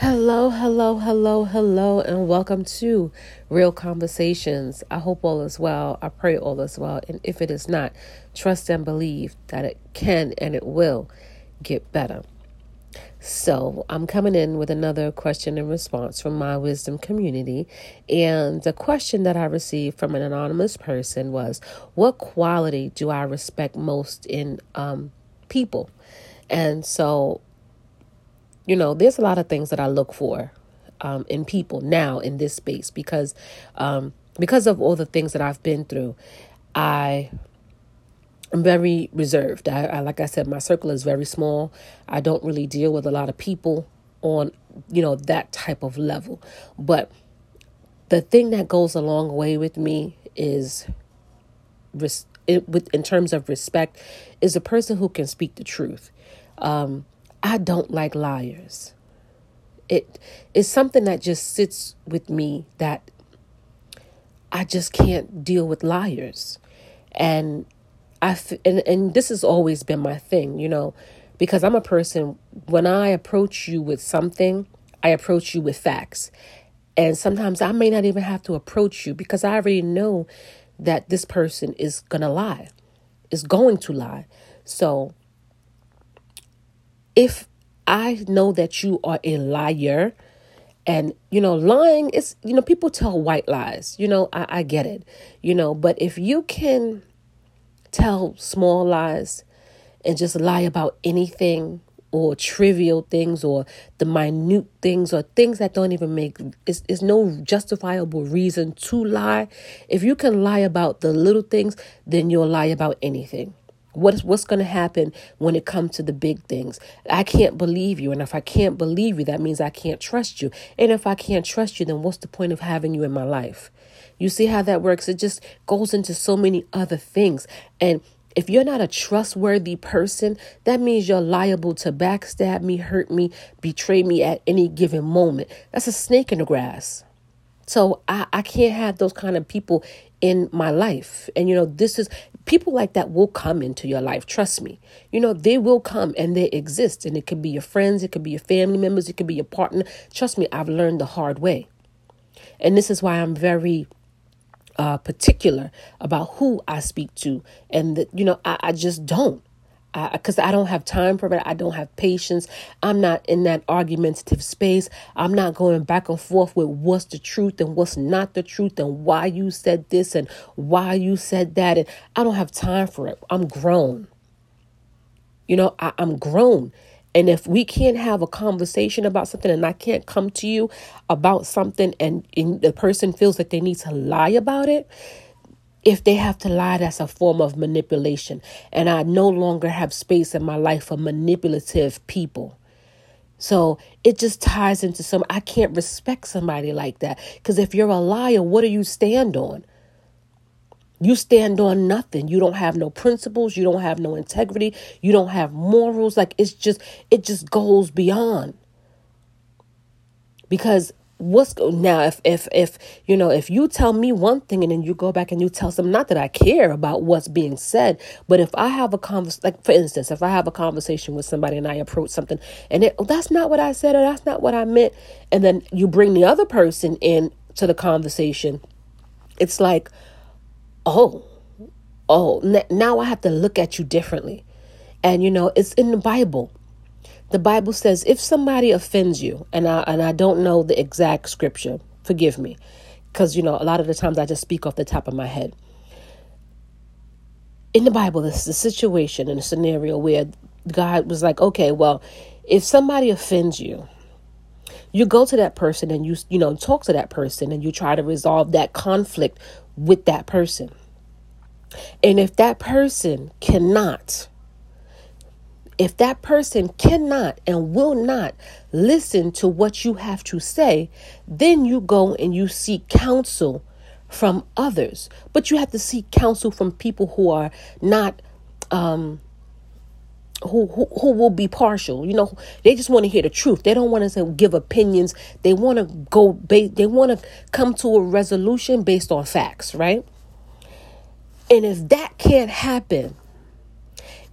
Hello, hello, hello, hello, and welcome to Real Conversations. I hope all is well. I pray all is well. And if it is not, trust and believe that it can and it will get better. So, I'm coming in with another question and response from my wisdom community. And the question that I received from an anonymous person was What quality do I respect most in um, people? And so you know, there's a lot of things that I look for um, in people now in this space because um, because of all the things that I've been through. I am very reserved. I, I like I said, my circle is very small. I don't really deal with a lot of people on you know that type of level. But the thing that goes a long way with me is res- it, with in terms of respect is a person who can speak the truth. Um, I don't like liars. It is something that just sits with me that I just can't deal with liars. And I and and this has always been my thing, you know, because I'm a person when I approach you with something, I approach you with facts. And sometimes I may not even have to approach you because I already know that this person is going to lie, is going to lie. So if I know that you are a liar, and you know, lying is you know, people tell white lies, you know, I, I get it, you know, but if you can tell small lies and just lie about anything or trivial things or the minute things or things that don't even make it's, is no justifiable reason to lie. If you can lie about the little things, then you'll lie about anything. What's what's going to happen when it comes to the big things? I can't believe you, and if I can't believe you, that means I can't trust you. And if I can't trust you, then what's the point of having you in my life? You see how that works? It just goes into so many other things. And if you're not a trustworthy person, that means you're liable to backstab me, hurt me, betray me at any given moment. That's a snake in the grass. So I, I can't have those kind of people in my life. And, you know, this is people like that will come into your life. Trust me. You know, they will come and they exist. And it could be your friends, it could be your family members, it could be your partner. Trust me, I've learned the hard way. And this is why I'm very uh, particular about who I speak to. And, that, you know, I, I just don't because I, I, don't have time for it. I don't have patience. I'm not in that argumentative space. I'm not going back and forth with what's the truth and what's not the truth and why you said this and why you said that. And I don't have time for it. I'm grown. You know, I, I'm grown. And if we can't have a conversation about something and I can't come to you about something and, and the person feels that they need to lie about it, if they have to lie, that's a form of manipulation. And I no longer have space in my life for manipulative people. So it just ties into some. I can't respect somebody like that. Because if you're a liar, what do you stand on? You stand on nothing. You don't have no principles. You don't have no integrity. You don't have morals. Like it's just, it just goes beyond. Because what's now if if if you know if you tell me one thing and then you go back and you tell some not that I care about what's being said but if I have a convers like for instance if I have a conversation with somebody and I approach something and it, oh, that's not what I said or that's not what I meant and then you bring the other person in to the conversation it's like oh oh now I have to look at you differently. And you know it's in the Bible the Bible says if somebody offends you, and I and I don't know the exact scripture, forgive me, because you know a lot of the times I just speak off the top of my head. In the Bible, this is a situation and a scenario where God was like, okay, well, if somebody offends you, you go to that person and you you know talk to that person and you try to resolve that conflict with that person. And if that person cannot if that person cannot and will not listen to what you have to say, then you go and you seek counsel from others. But you have to seek counsel from people who are not um who, who who will be partial. You know they just want to hear the truth. They don't want to give opinions. They want to go ba- they want to come to a resolution based on facts right? And if that can't happen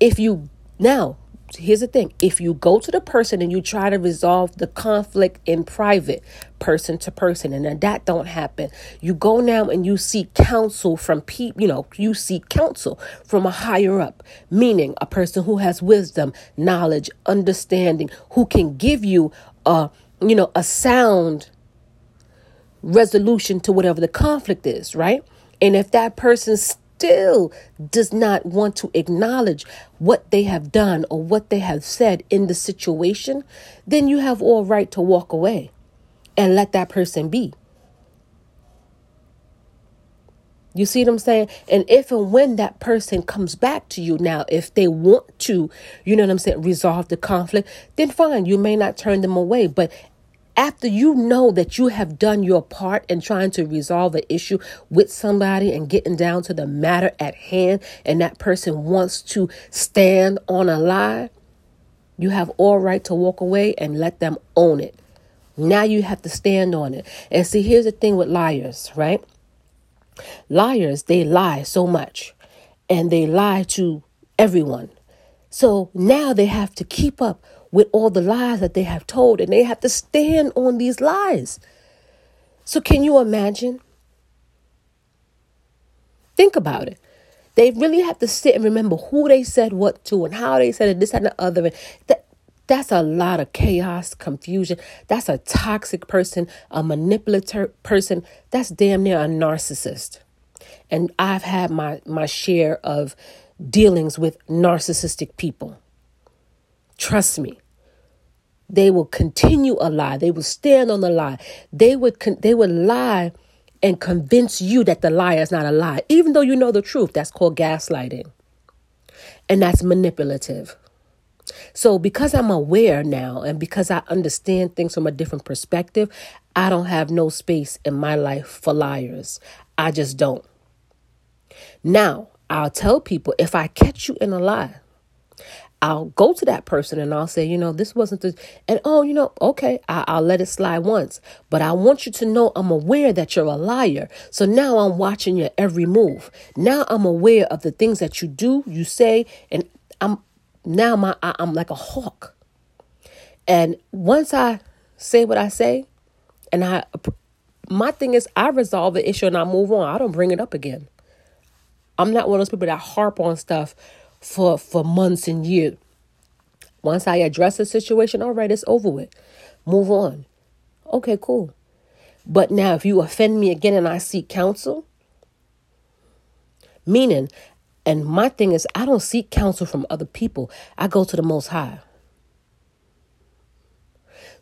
if you now here's the thing. If you go to the person and you try to resolve the conflict in private person to person and then that don't happen you go now and you seek counsel from people you know you seek counsel from a higher up meaning a person who has wisdom knowledge understanding who can give you a you know a sound resolution to whatever the conflict is right? And if that person's still does not want to acknowledge what they have done or what they have said in the situation, then you have all right to walk away and let that person be. You see what I'm saying? And if and when that person comes back to you now, if they want to, you know what I'm saying, resolve the conflict, then fine, you may not turn them away. But after you know that you have done your part in trying to resolve an issue with somebody and getting down to the matter at hand, and that person wants to stand on a lie, you have all right to walk away and let them own it. Now you have to stand on it. And see, here's the thing with liars, right? Liars, they lie so much and they lie to everyone. So now they have to keep up with all the lies that they have told, and they have to stand on these lies. So, can you imagine? Think about it. They really have to sit and remember who they said what to and how they said it, this and the other. And that, that's a lot of chaos, confusion. That's a toxic person, a manipulator person. That's damn near a narcissist. And I've had my, my share of dealings with narcissistic people. Trust me. They will continue a lie. They will stand on the lie. They would con- they would lie and convince you that the lie is not a lie, even though you know the truth. That's called gaslighting. And that's manipulative. So, because I'm aware now and because I understand things from a different perspective, I don't have no space in my life for liars. I just don't. Now, I'll tell people if I catch you in a lie, I'll go to that person and I'll say, you know, this wasn't the, and oh, you know, okay, I, will let it slide once. But I want you to know I'm aware that you're a liar. So now I'm watching your every move. Now I'm aware of the things that you do, you say, and I'm now my I, I'm like a hawk. And once I say what I say, and I, my thing is, I resolve the issue and I move on. I don't bring it up again. I'm not one of those people that harp on stuff for for months and years. Once I address the situation, all right, it's over with. Move on. Okay, cool. But now if you offend me again and I seek counsel, meaning, and my thing is I don't seek counsel from other people. I go to the most high.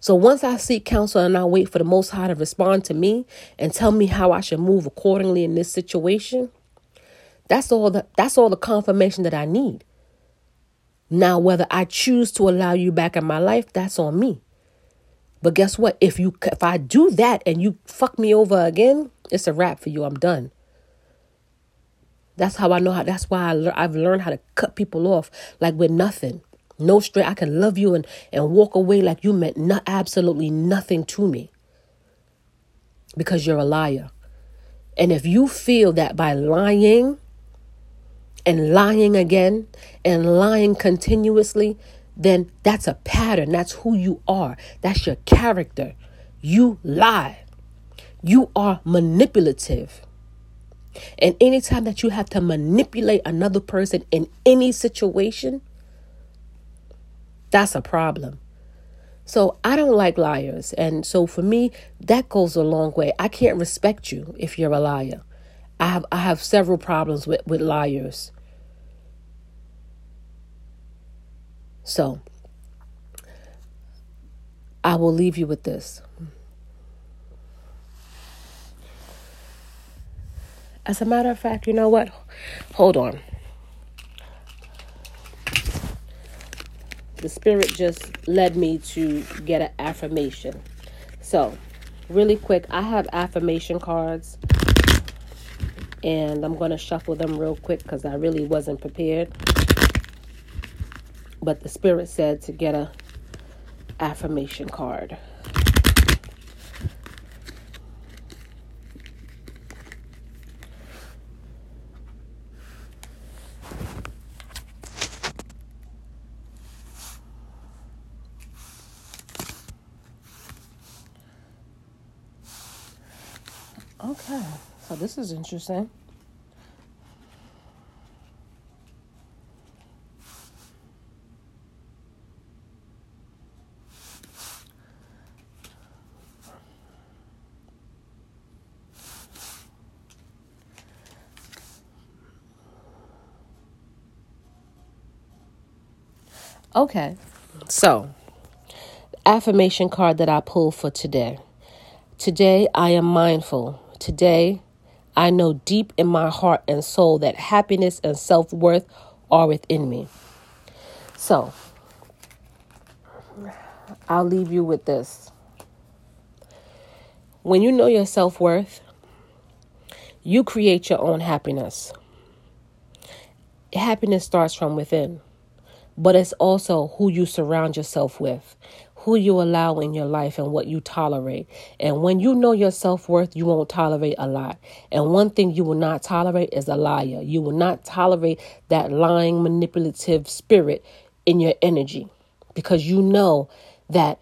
So once I seek counsel and I wait for the Most High to respond to me and tell me how I should move accordingly in this situation, that's all the that's all the confirmation that I need. Now whether I choose to allow you back in my life, that's on me. But guess what? If you if I do that and you fuck me over again, it's a wrap for you. I'm done. That's how I know how. That's why I le- I've learned how to cut people off like with nothing, no straight. I can love you and and walk away like you meant not absolutely nothing to me. Because you're a liar, and if you feel that by lying and lying again and lying continuously, then that's a pattern. That's who you are. That's your character. You lie. You are manipulative. And anytime that you have to manipulate another person in any situation, that's a problem. So I don't like liars. And so for me, that goes a long way. I can't respect you if you're a liar. I have I have several problems with, with liars. So, I will leave you with this. As a matter of fact, you know what? Hold on. The Spirit just led me to get an affirmation. So, really quick, I have affirmation cards and I'm going to shuffle them real quick because I really wasn't prepared but the spirit said to get a affirmation card. Okay, so this is interesting. Okay, so affirmation card that I pull for today. Today I am mindful. Today I know deep in my heart and soul that happiness and self worth are within me. So I'll leave you with this. When you know your self worth, you create your own happiness. Happiness starts from within but it's also who you surround yourself with, who you allow in your life, and what you tolerate. And when you know your self worth, you won't tolerate a lot. And one thing you will not tolerate is a liar. You will not tolerate that lying, manipulative spirit in your energy because you know that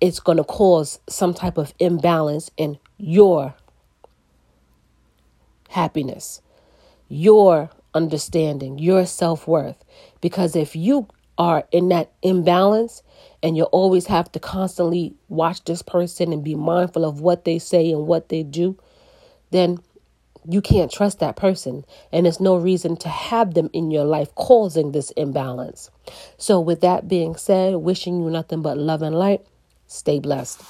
it's going to cause some type of imbalance in your happiness, your understanding, your self worth. Because if you are in that imbalance and you always have to constantly watch this person and be mindful of what they say and what they do, then you can't trust that person. And there's no reason to have them in your life causing this imbalance. So, with that being said, wishing you nothing but love and light, stay blessed.